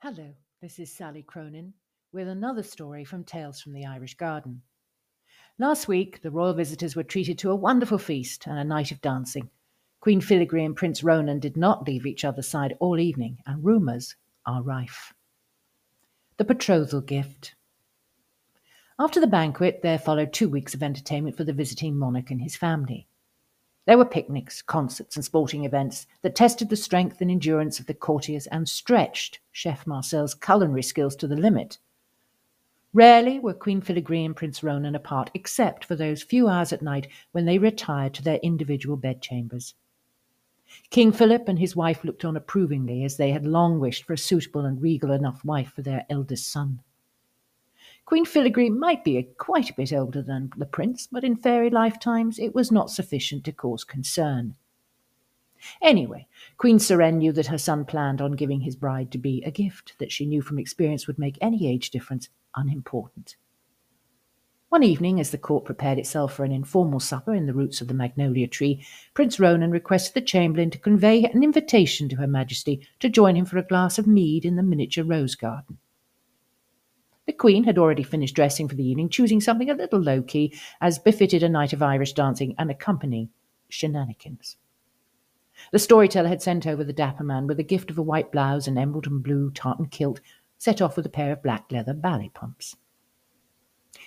Hello, this is Sally Cronin with another story from Tales from the Irish Garden. Last week, the royal visitors were treated to a wonderful feast and a night of dancing. Queen Filigree and Prince Ronan did not leave each other's side all evening, and rumours are rife. The betrothal gift. After the banquet, there followed two weeks of entertainment for the visiting monarch and his family. There were picnics, concerts, and sporting events that tested the strength and endurance of the courtiers and stretched Chef Marcel's culinary skills to the limit. Rarely were Queen Filigree and Prince Ronan apart, except for those few hours at night when they retired to their individual bedchambers. King Philip and his wife looked on approvingly, as they had long wished for a suitable and regal enough wife for their eldest son. Queen Filigree might be a, quite a bit older than the prince, but in fairy lifetimes it was not sufficient to cause concern. Anyway, Queen Seren knew that her son planned on giving his bride to be a gift that she knew from experience would make any age difference unimportant. One evening, as the court prepared itself for an informal supper in the roots of the magnolia tree, Prince Ronan requested the chamberlain to convey an invitation to Her Majesty to join him for a glass of mead in the miniature rose garden. The Queen had already finished dressing for the evening, choosing something a little low key, as befitted a night of Irish dancing and accompanying shenanigans. The storyteller had sent over the dapper man with a gift of a white blouse and emerald and blue tartan kilt, set off with a pair of black leather ballet pumps.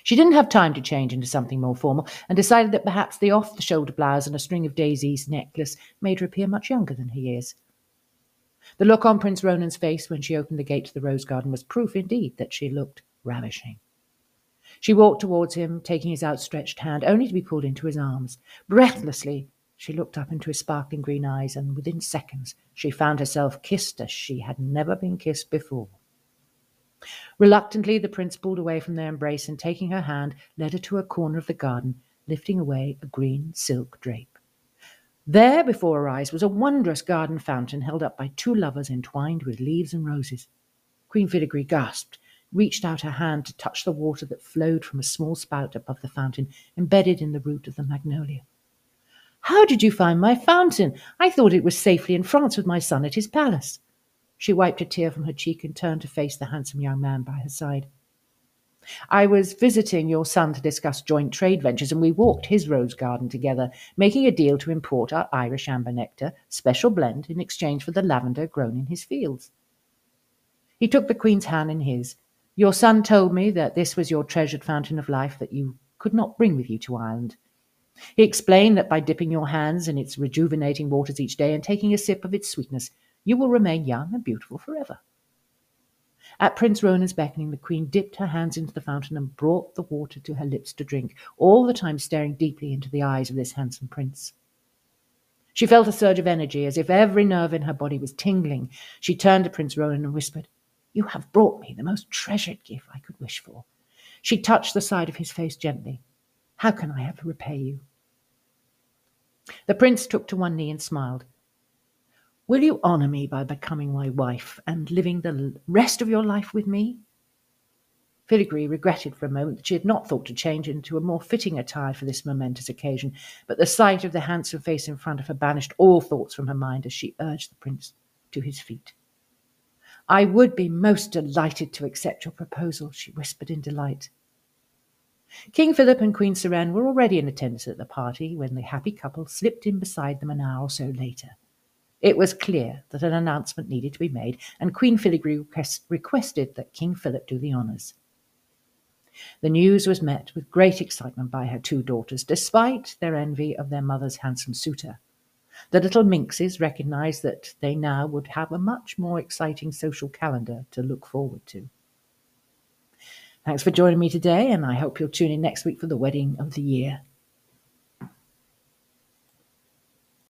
She didn't have time to change into something more formal, and decided that perhaps the off the shoulder blouse and a string of daisies necklace made her appear much younger than her years. The look on Prince Ronan's face when she opened the gate to the rose garden was proof indeed that she looked ravishing. She walked towards him, taking his outstretched hand, only to be pulled into his arms. Breathlessly, she looked up into his sparkling green eyes, and within seconds she found herself kissed as she had never been kissed before. Reluctantly, the prince pulled away from their embrace, and taking her hand, led her to a corner of the garden, lifting away a green silk drape. There, before her eyes, was a wondrous garden fountain held up by two lovers entwined with leaves and roses. Queen Filigree gasped reached out her hand to touch the water that flowed from a small spout above the fountain, embedded in the root of the magnolia. How did you find my fountain? I thought it was safely in France with my son at his palace. She wiped a tear from her cheek and turned to face the handsome young man by her side. I was visiting your son to discuss joint trade ventures, and we walked his rose garden together, making a deal to import our Irish amber nectar, special blend, in exchange for the lavender grown in his fields. He took the Queen's hand in his, your son told me that this was your treasured fountain of life that you could not bring with you to Ireland. He explained that by dipping your hands in its rejuvenating waters each day and taking a sip of its sweetness, you will remain young and beautiful forever. At Prince Ronan's beckoning, the Queen dipped her hands into the fountain and brought the water to her lips to drink, all the time staring deeply into the eyes of this handsome prince. She felt a surge of energy, as if every nerve in her body was tingling. She turned to Prince Ronan and whispered, you have brought me the most treasured gift I could wish for. She touched the side of his face gently. How can I ever repay you? The prince took to one knee and smiled. Will you honour me by becoming my wife and living the rest of your life with me? Filigree regretted for a moment that she had not thought to change into a more fitting attire for this momentous occasion, but the sight of the handsome face in front of her banished all thoughts from her mind as she urged the prince to his feet. I would be most delighted to accept your proposal, she whispered in delight. King Philip and Queen Seren were already in attendance at the party when the happy couple slipped in beside them an hour or so later. It was clear that an announcement needed to be made, and Queen Filigree request, requested that King Philip do the honours. The news was met with great excitement by her two daughters, despite their envy of their mother's handsome suitor. The little minxes recognized that they now would have a much more exciting social calendar to look forward to. Thanks for joining me today, and I hope you'll tune in next week for the wedding of the year.